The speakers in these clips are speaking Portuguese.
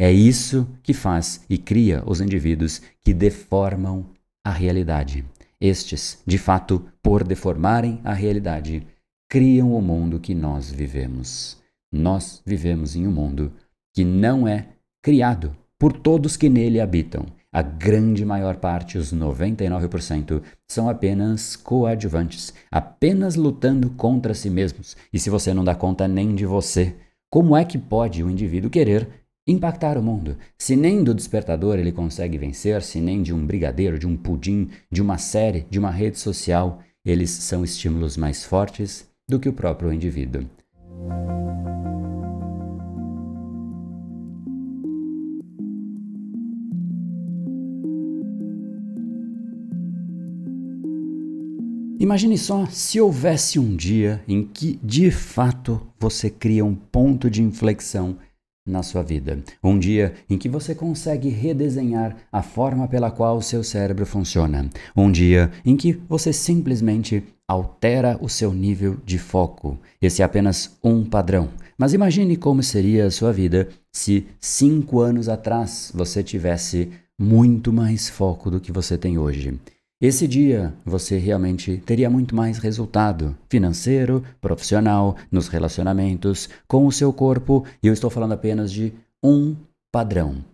É isso que faz e cria os indivíduos que deformam a realidade. Estes, de fato, por deformarem a realidade, criam o mundo que nós vivemos. Nós vivemos em um mundo que não é criado por todos que nele habitam. A grande maior parte, os 99%, são apenas coadjuvantes, apenas lutando contra si mesmos. E se você não dá conta nem de você, como é que pode o indivíduo querer impactar o mundo. Se nem do despertador ele consegue vencer, se nem de um brigadeiro, de um pudim, de uma série, de uma rede social, eles são estímulos mais fortes do que o próprio indivíduo. Imagine só se houvesse um dia em que, de fato, você cria um ponto de inflexão na sua vida. Um dia em que você consegue redesenhar a forma pela qual o seu cérebro funciona. Um dia em que você simplesmente altera o seu nível de foco. Esse é apenas um padrão. Mas imagine como seria a sua vida se cinco anos atrás você tivesse muito mais foco do que você tem hoje. Esse dia você realmente teria muito mais resultado financeiro, profissional, nos relacionamentos, com o seu corpo, e eu estou falando apenas de um padrão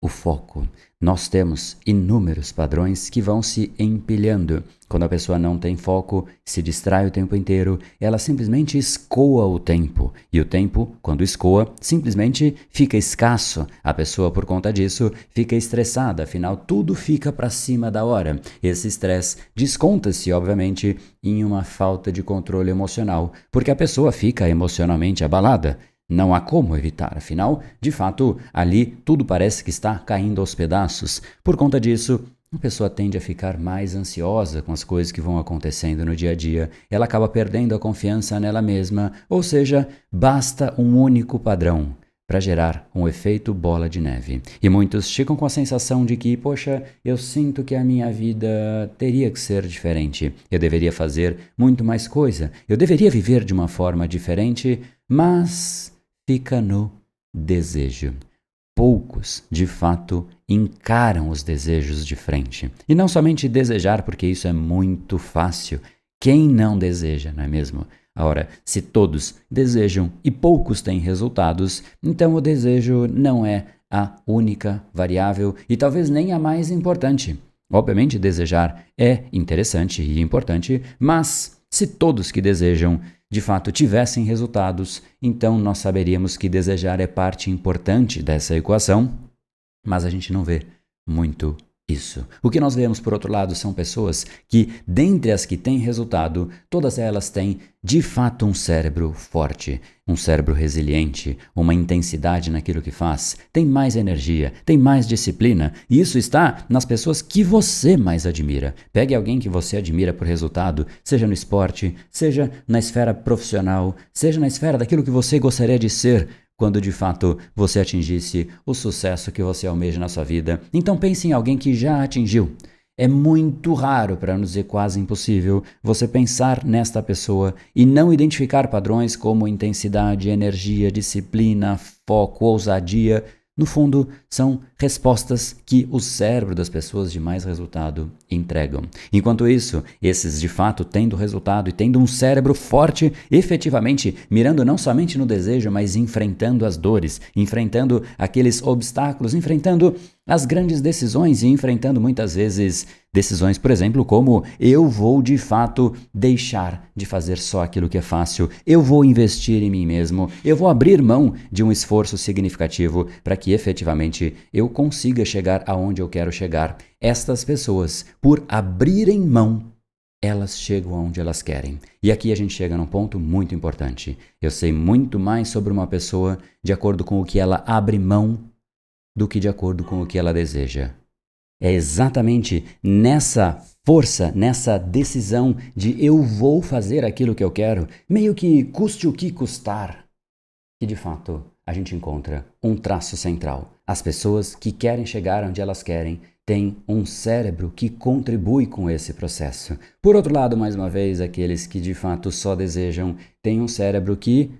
o foco. Nós temos inúmeros padrões que vão se empilhando. Quando a pessoa não tem foco, se distrai o tempo inteiro, ela simplesmente escoa o tempo. E o tempo, quando escoa, simplesmente fica escasso. A pessoa, por conta disso, fica estressada, afinal, tudo fica para cima da hora. Esse estresse desconta-se, obviamente, em uma falta de controle emocional, porque a pessoa fica emocionalmente abalada. Não há como evitar, afinal, de fato, ali tudo parece que está caindo aos pedaços. Por conta disso, a pessoa tende a ficar mais ansiosa com as coisas que vão acontecendo no dia a dia, ela acaba perdendo a confiança nela mesma, ou seja, basta um único padrão para gerar um efeito bola de neve. E muitos ficam com a sensação de que, poxa, eu sinto que a minha vida teria que ser diferente, eu deveria fazer muito mais coisa, eu deveria viver de uma forma diferente, mas fica no desejo. Poucos, de fato, encaram os desejos de frente. E não somente desejar, porque isso é muito fácil. Quem não deseja, não é mesmo? Ora, se todos desejam e poucos têm resultados, então o desejo não é a única variável e talvez nem a mais importante. Obviamente, desejar é interessante e importante, mas se todos que desejam de fato tivessem resultados, então nós saberíamos que desejar é parte importante dessa equação, mas a gente não vê muito isso. O que nós vemos, por outro lado, são pessoas que, dentre as que têm resultado, todas elas têm de fato um cérebro forte, um cérebro resiliente, uma intensidade naquilo que faz, tem mais energia, tem mais disciplina, e isso está nas pessoas que você mais admira. Pegue alguém que você admira por resultado, seja no esporte, seja na esfera profissional, seja na esfera daquilo que você gostaria de ser quando de fato você atingisse o sucesso que você almeja na sua vida. Então pense em alguém que já atingiu. É muito raro, para não dizer quase impossível, você pensar nesta pessoa e não identificar padrões como intensidade, energia, disciplina, foco, ousadia no fundo, são respostas que o cérebro das pessoas de mais resultado entregam. Enquanto isso, esses de fato tendo resultado e tendo um cérebro forte, efetivamente mirando não somente no desejo, mas enfrentando as dores, enfrentando aqueles obstáculos, enfrentando as grandes decisões e enfrentando muitas vezes decisões, por exemplo, como eu vou de fato deixar de fazer só aquilo que é fácil, eu vou investir em mim mesmo, eu vou abrir mão de um esforço significativo para que efetivamente eu consiga chegar aonde eu quero chegar. Estas pessoas, por abrirem mão elas chegam aonde elas querem. E aqui a gente chega num ponto muito importante. Eu sei muito mais sobre uma pessoa de acordo com o que ela abre mão do que de acordo com o que ela deseja. É exatamente nessa força, nessa decisão de eu vou fazer aquilo que eu quero, meio que custe o que custar, que de fato a gente encontra um traço central. As pessoas que querem chegar onde elas querem têm um cérebro que contribui com esse processo. Por outro lado, mais uma vez, aqueles que de fato só desejam têm um cérebro que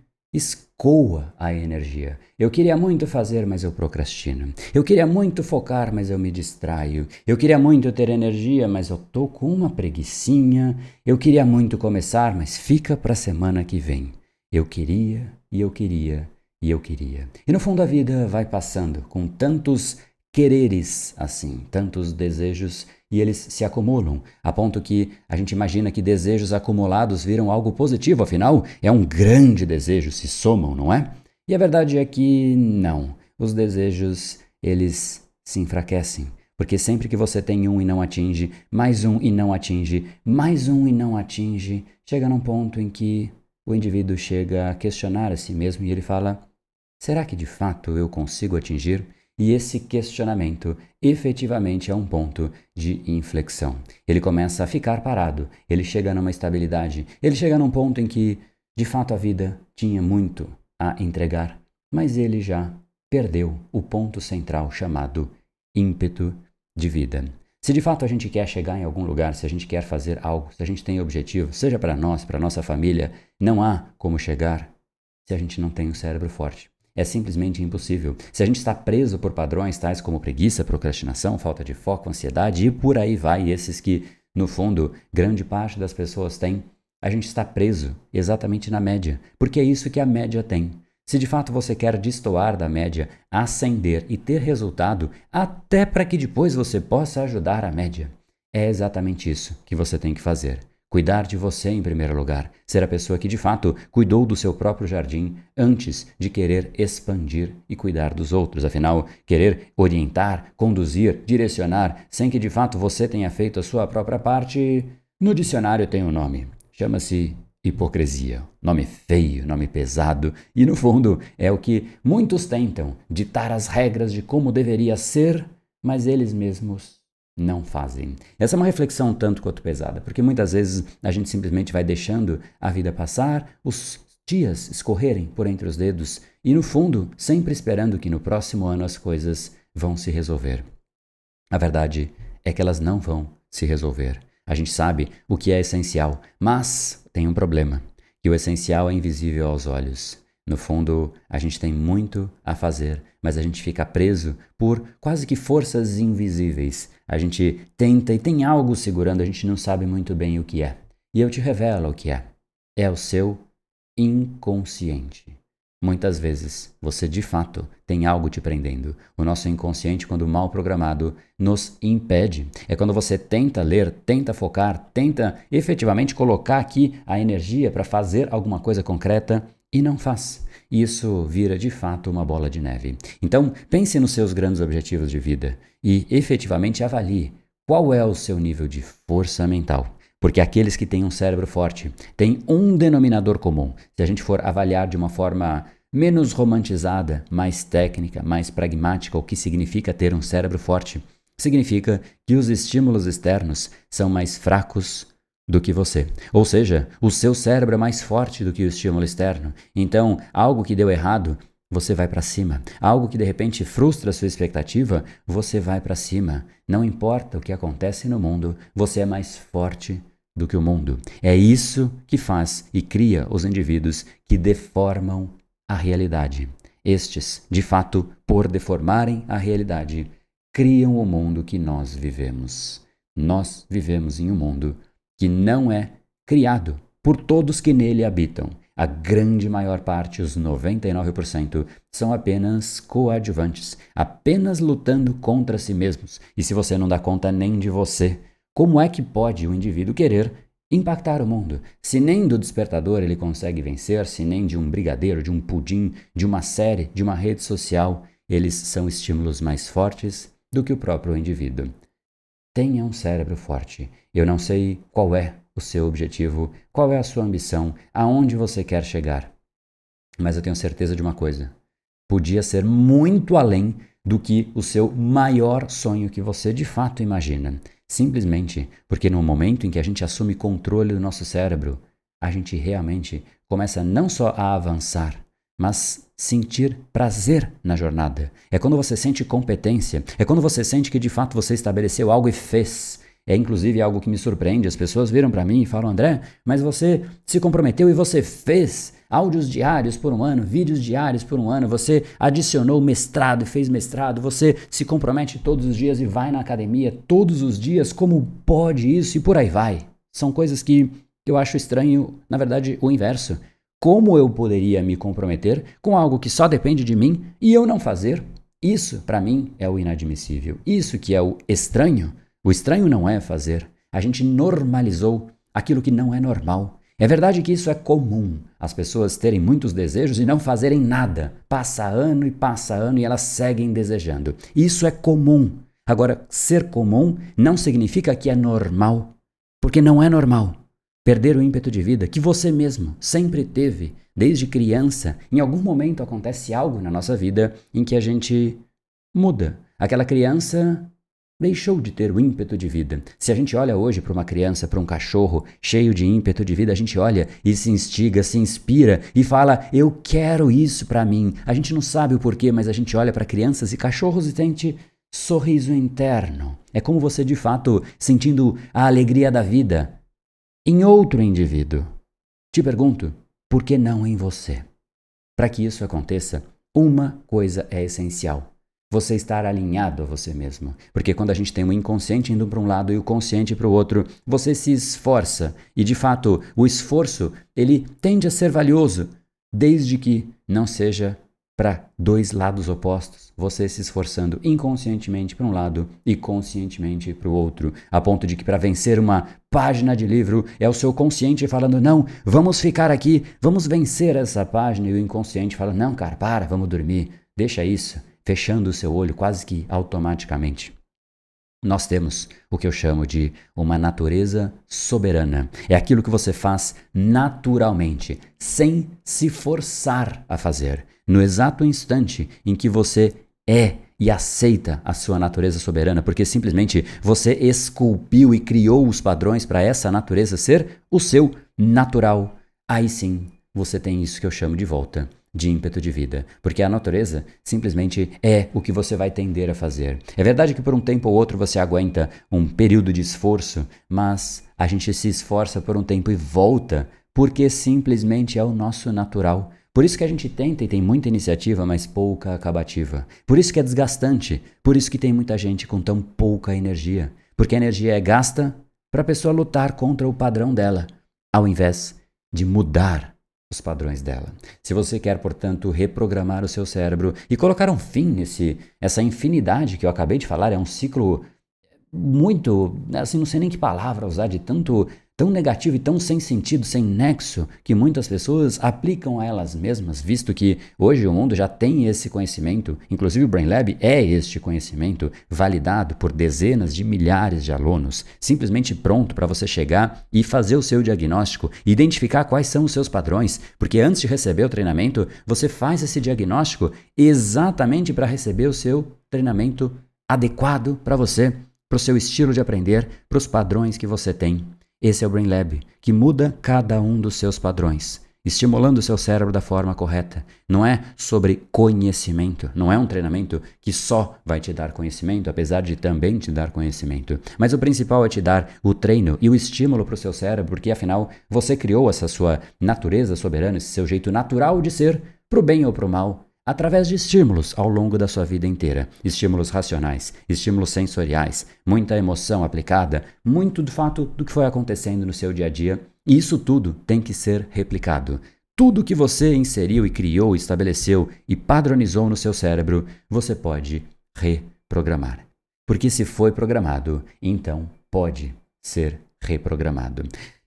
escoa a energia. Eu queria muito fazer, mas eu procrastino. Eu queria muito focar, mas eu me distraio. Eu queria muito ter energia, mas eu tô com uma preguiçinha. Eu queria muito começar, mas fica para a semana que vem. Eu queria e eu queria e eu queria. E no fundo a vida vai passando com tantos quereres assim, tantos desejos e eles se acumulam, a ponto que a gente imagina que desejos acumulados viram algo positivo, afinal, é um grande desejo, se somam, não é? E a verdade é que não. Os desejos, eles se enfraquecem. Porque sempre que você tem um e não atinge, mais um e não atinge, mais um e não atinge, chega num ponto em que o indivíduo chega a questionar a si mesmo e ele fala: será que de fato eu consigo atingir? E esse questionamento efetivamente é um ponto de inflexão. Ele começa a ficar parado, ele chega numa estabilidade, ele chega num ponto em que, de fato, a vida tinha muito a entregar, mas ele já perdeu o ponto central chamado ímpeto de vida. Se de fato a gente quer chegar em algum lugar, se a gente quer fazer algo, se a gente tem objetivo, seja para nós, para nossa família, não há como chegar se a gente não tem um cérebro forte é simplesmente impossível. Se a gente está preso por padrões tais como preguiça, procrastinação, falta de foco, ansiedade e por aí vai, esses que, no fundo, grande parte das pessoas tem, a gente está preso exatamente na média, porque é isso que a média tem. Se de fato você quer destoar da média, ascender e ter resultado, até para que depois você possa ajudar a média, é exatamente isso que você tem que fazer. Cuidar de você em primeiro lugar. Ser a pessoa que de fato cuidou do seu próprio jardim antes de querer expandir e cuidar dos outros. Afinal, querer orientar, conduzir, direcionar, sem que de fato você tenha feito a sua própria parte, no dicionário tem um nome. Chama-se hipocrisia. Nome feio, nome pesado, e no fundo é o que muitos tentam ditar as regras de como deveria ser, mas eles mesmos não fazem. Essa é uma reflexão tanto quanto pesada, porque muitas vezes a gente simplesmente vai deixando a vida passar, os dias escorrerem por entre os dedos e, no fundo, sempre esperando que no próximo ano as coisas vão se resolver. A verdade é que elas não vão se resolver. A gente sabe o que é essencial, mas tem um problema: que o essencial é invisível aos olhos. No fundo, a gente tem muito a fazer, mas a gente fica preso por quase que forças invisíveis. A gente tenta e tem algo segurando, a gente não sabe muito bem o que é. E eu te revelo o que é. É o seu inconsciente. Muitas vezes você de fato tem algo te prendendo. O nosso inconsciente, quando mal programado, nos impede. É quando você tenta ler, tenta focar, tenta efetivamente colocar aqui a energia para fazer alguma coisa concreta e não faz. Isso vira de fato uma bola de neve. Então, pense nos seus grandes objetivos de vida e efetivamente avalie qual é o seu nível de força mental. Porque aqueles que têm um cérebro forte têm um denominador comum. Se a gente for avaliar de uma forma menos romantizada, mais técnica, mais pragmática, o que significa ter um cérebro forte, significa que os estímulos externos são mais fracos do que você. Ou seja, o seu cérebro é mais forte do que o estímulo externo. Então, algo que deu errado, você vai para cima. Algo que de repente frustra a sua expectativa, você vai para cima. Não importa o que acontece no mundo, você é mais forte do que o mundo. É isso que faz e cria os indivíduos que deformam a realidade. Estes, de fato, por deformarem a realidade, criam o mundo que nós vivemos. Nós vivemos em um mundo que não é criado por todos que nele habitam. A grande maior parte, os 99%, são apenas coadjuvantes, apenas lutando contra si mesmos. E se você não dá conta nem de você, como é que pode o indivíduo querer impactar o mundo? Se nem do despertador ele consegue vencer, se nem de um brigadeiro, de um pudim, de uma série, de uma rede social, eles são estímulos mais fortes do que o próprio indivíduo. Tenha um cérebro forte. Eu não sei qual é o seu objetivo, qual é a sua ambição, aonde você quer chegar. Mas eu tenho certeza de uma coisa: podia ser muito além do que o seu maior sonho que você de fato imagina. Simplesmente porque no momento em que a gente assume controle do nosso cérebro, a gente realmente começa não só a avançar, mas sentir prazer na jornada. É quando você sente competência, é quando você sente que de fato você estabeleceu algo e fez. É inclusive algo que me surpreende. As pessoas viram para mim e falam: André, mas você se comprometeu e você fez. áudios diários por um ano, vídeos diários por um ano, você adicionou mestrado fez mestrado, você se compromete todos os dias e vai na academia todos os dias, como pode isso e por aí vai. São coisas que eu acho estranho, na verdade, o inverso. Como eu poderia me comprometer com algo que só depende de mim e eu não fazer? Isso, para mim, é o inadmissível. Isso que é o estranho. O estranho não é fazer. A gente normalizou aquilo que não é normal. É verdade que isso é comum, as pessoas terem muitos desejos e não fazerem nada. Passa ano e passa ano e elas seguem desejando. Isso é comum. Agora, ser comum não significa que é normal, porque não é normal. Perder o ímpeto de vida que você mesmo sempre teve desde criança, em algum momento acontece algo na nossa vida em que a gente muda. Aquela criança deixou de ter o ímpeto de vida. Se a gente olha hoje para uma criança, para um cachorro cheio de ímpeto de vida, a gente olha e se instiga, se inspira e fala: "Eu quero isso para mim". A gente não sabe o porquê, mas a gente olha para crianças e cachorros e sente sorriso interno. É como você de fato sentindo a alegria da vida em outro indivíduo. Te pergunto, por que não em você? Para que isso aconteça, uma coisa é essencial: você estar alinhado a você mesmo. Porque quando a gente tem o inconsciente indo para um lado e o consciente para o outro, você se esforça. E de fato, o esforço, ele tende a ser valioso, desde que não seja para dois lados opostos, você se esforçando inconscientemente para um lado e conscientemente para o outro, a ponto de que para vencer uma página de livro é o seu consciente falando: "Não, vamos ficar aqui, vamos vencer essa página", e o inconsciente fala: "Não, cara, para, vamos dormir. Deixa isso", fechando o seu olho quase que automaticamente. Nós temos o que eu chamo de uma natureza soberana. É aquilo que você faz naturalmente, sem se forçar a fazer. No exato instante em que você é e aceita a sua natureza soberana, porque simplesmente você esculpiu e criou os padrões para essa natureza ser o seu natural. Aí sim você tem isso que eu chamo de volta de ímpeto de vida, porque a natureza simplesmente é o que você vai tender a fazer. É verdade que por um tempo ou outro você aguenta um período de esforço, mas a gente se esforça por um tempo e volta porque simplesmente é o nosso natural. Por isso que a gente tenta e tem muita iniciativa, mas pouca acabativa. Por isso que é desgastante. Por isso que tem muita gente com tão pouca energia. Porque a energia é gasta para a pessoa lutar contra o padrão dela, ao invés de mudar os padrões dela. Se você quer, portanto, reprogramar o seu cérebro e colocar um fim nesse essa infinidade que eu acabei de falar, é um ciclo muito, assim, não sei nem que palavra usar de tanto tão negativo e tão sem sentido, sem nexo, que muitas pessoas aplicam a elas mesmas, visto que hoje o mundo já tem esse conhecimento, inclusive o Brain Lab é este conhecimento validado por dezenas de milhares de alunos, simplesmente pronto para você chegar e fazer o seu diagnóstico, identificar quais são os seus padrões, porque antes de receber o treinamento, você faz esse diagnóstico exatamente para receber o seu treinamento adequado para você, para o seu estilo de aprender, para os padrões que você tem. Esse é o Brain Lab, que muda cada um dos seus padrões, estimulando o seu cérebro da forma correta. Não é sobre conhecimento, não é um treinamento que só vai te dar conhecimento, apesar de também te dar conhecimento. Mas o principal é te dar o treino e o estímulo para o seu cérebro, porque afinal você criou essa sua natureza soberana, esse seu jeito natural de ser, para o bem ou para o mal, através de estímulos ao longo da sua vida inteira. Estímulos racionais, estímulos sensoriais, muita emoção aplicada, muito do fato do que foi acontecendo no seu dia a dia. E isso tudo tem que ser replicado. Tudo que você inseriu e criou, estabeleceu e padronizou no seu cérebro, você pode reprogramar. Porque se foi programado, então pode ser reprogramado.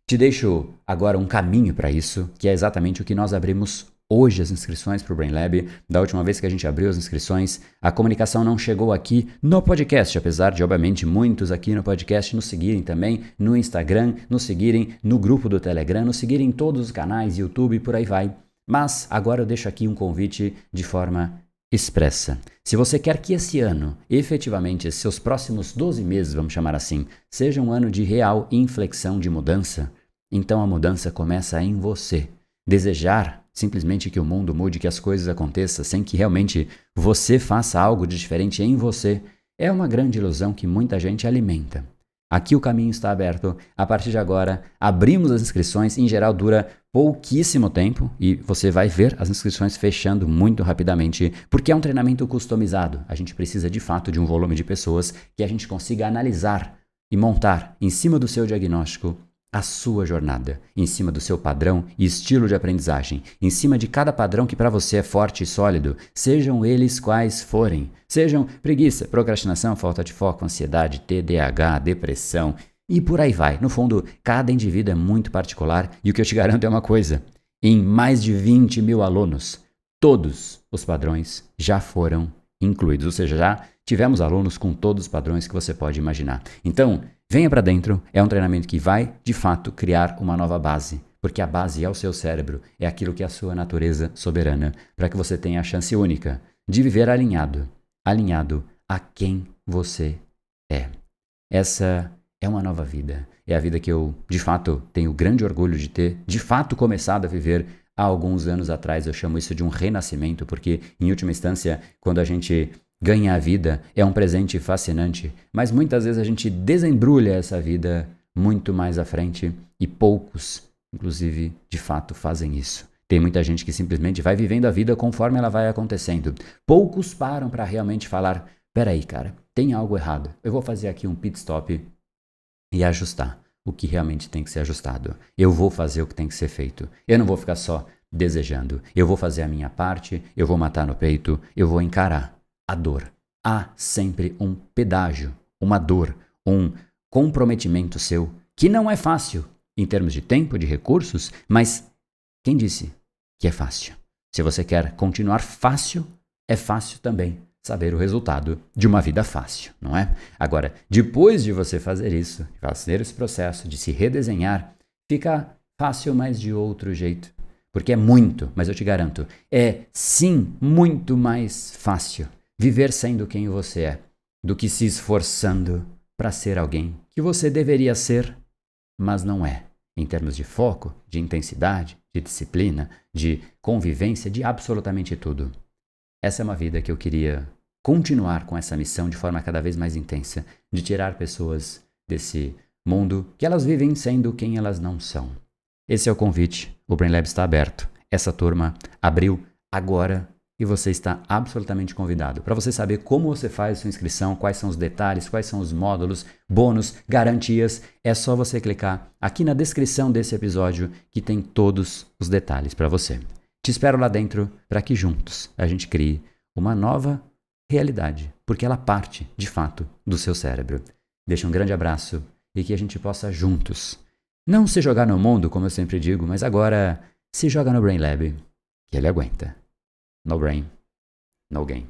Te deixo agora um caminho para isso, que é exatamente o que nós abrimos hoje as inscrições para o Brain Lab. Da última vez que a gente abriu as inscrições, a comunicação não chegou aqui no podcast, apesar de, obviamente, muitos aqui no podcast nos seguirem também no Instagram, nos seguirem no grupo do Telegram, nos seguirem em todos os canais, YouTube e por aí vai. Mas agora eu deixo aqui um convite de forma expressa. Se você quer que esse ano, efetivamente, seus próximos 12 meses, vamos chamar assim, seja um ano de real inflexão de mudança, então a mudança começa em você. Desejar simplesmente que o mundo mude, que as coisas aconteçam sem que realmente você faça algo de diferente em você, é uma grande ilusão que muita gente alimenta. Aqui o caminho está aberto. A partir de agora, abrimos as inscrições. Em geral, dura pouquíssimo tempo e você vai ver as inscrições fechando muito rapidamente, porque é um treinamento customizado. A gente precisa de fato de um volume de pessoas que a gente consiga analisar e montar em cima do seu diagnóstico a sua jornada, em cima do seu padrão e estilo de aprendizagem, em cima de cada padrão que para você é forte e sólido, sejam eles quais forem. Sejam preguiça, procrastinação, falta de foco, ansiedade, TDAH, depressão e por aí vai. No fundo, cada indivíduo é muito particular e o que eu te garanto é uma coisa: em mais de 20 mil alunos, todos os padrões já foram incluídos, ou seja, já tivemos alunos com todos os padrões que você pode imaginar. Então, venha para dentro, é um treinamento que vai, de fato, criar uma nova base, porque a base é o seu cérebro, é aquilo que é a sua natureza soberana, para que você tenha a chance única de viver alinhado, alinhado a quem você é. Essa é uma nova vida. É a vida que eu, de fato, tenho grande orgulho de ter, de fato, começado a viver há alguns anos atrás. Eu chamo isso de um renascimento, porque, em última instância, quando a gente ganha a vida, é um presente fascinante, mas muitas vezes a gente desembrulha essa vida muito mais à frente e poucos, inclusive, de fato fazem isso. Tem muita gente que simplesmente vai vivendo a vida conforme ela vai acontecendo. Poucos param para realmente falar: peraí, cara, tem algo errado. Eu vou fazer aqui um pit stop e ajustar o que realmente tem que ser ajustado. Eu vou fazer o que tem que ser feito. Eu não vou ficar só desejando. Eu vou fazer a minha parte, eu vou matar no peito, eu vou encarar a dor. Há sempre um pedágio, uma dor, um comprometimento seu que não é fácil em termos de tempo, de recursos, mas quem disse que é fácil? Se você quer continuar fácil, é fácil também saber o resultado de uma vida fácil, não é? Agora, depois de você fazer isso, fazer esse processo de se redesenhar, fica fácil, mas de outro jeito. Porque é muito, mas eu te garanto, é sim muito mais fácil viver sendo quem você é do que se esforçando para ser alguém que você deveria ser, mas não é. Em termos de foco, de intensidade, de disciplina, de convivência, de absolutamente tudo. Essa é uma vida que eu queria continuar com essa missão de forma cada vez mais intensa, de tirar pessoas desse mundo que elas vivem sendo quem elas não são. Esse é o convite. O Brain Lab está aberto. Essa turma abriu agora e você está absolutamente convidado. Para você saber como você faz sua inscrição, quais são os detalhes, quais são os módulos, bônus, garantias, é só você clicar aqui na descrição desse episódio que tem todos os detalhes para você. Te espero lá dentro para que juntos a gente crie uma nova realidade, porque ela parte, de fato, do seu cérebro. Deixa um grande abraço e que a gente possa juntos não se jogar no mundo, como eu sempre digo, mas agora se joga no Brain Lab, que ele aguenta. No brain, no game.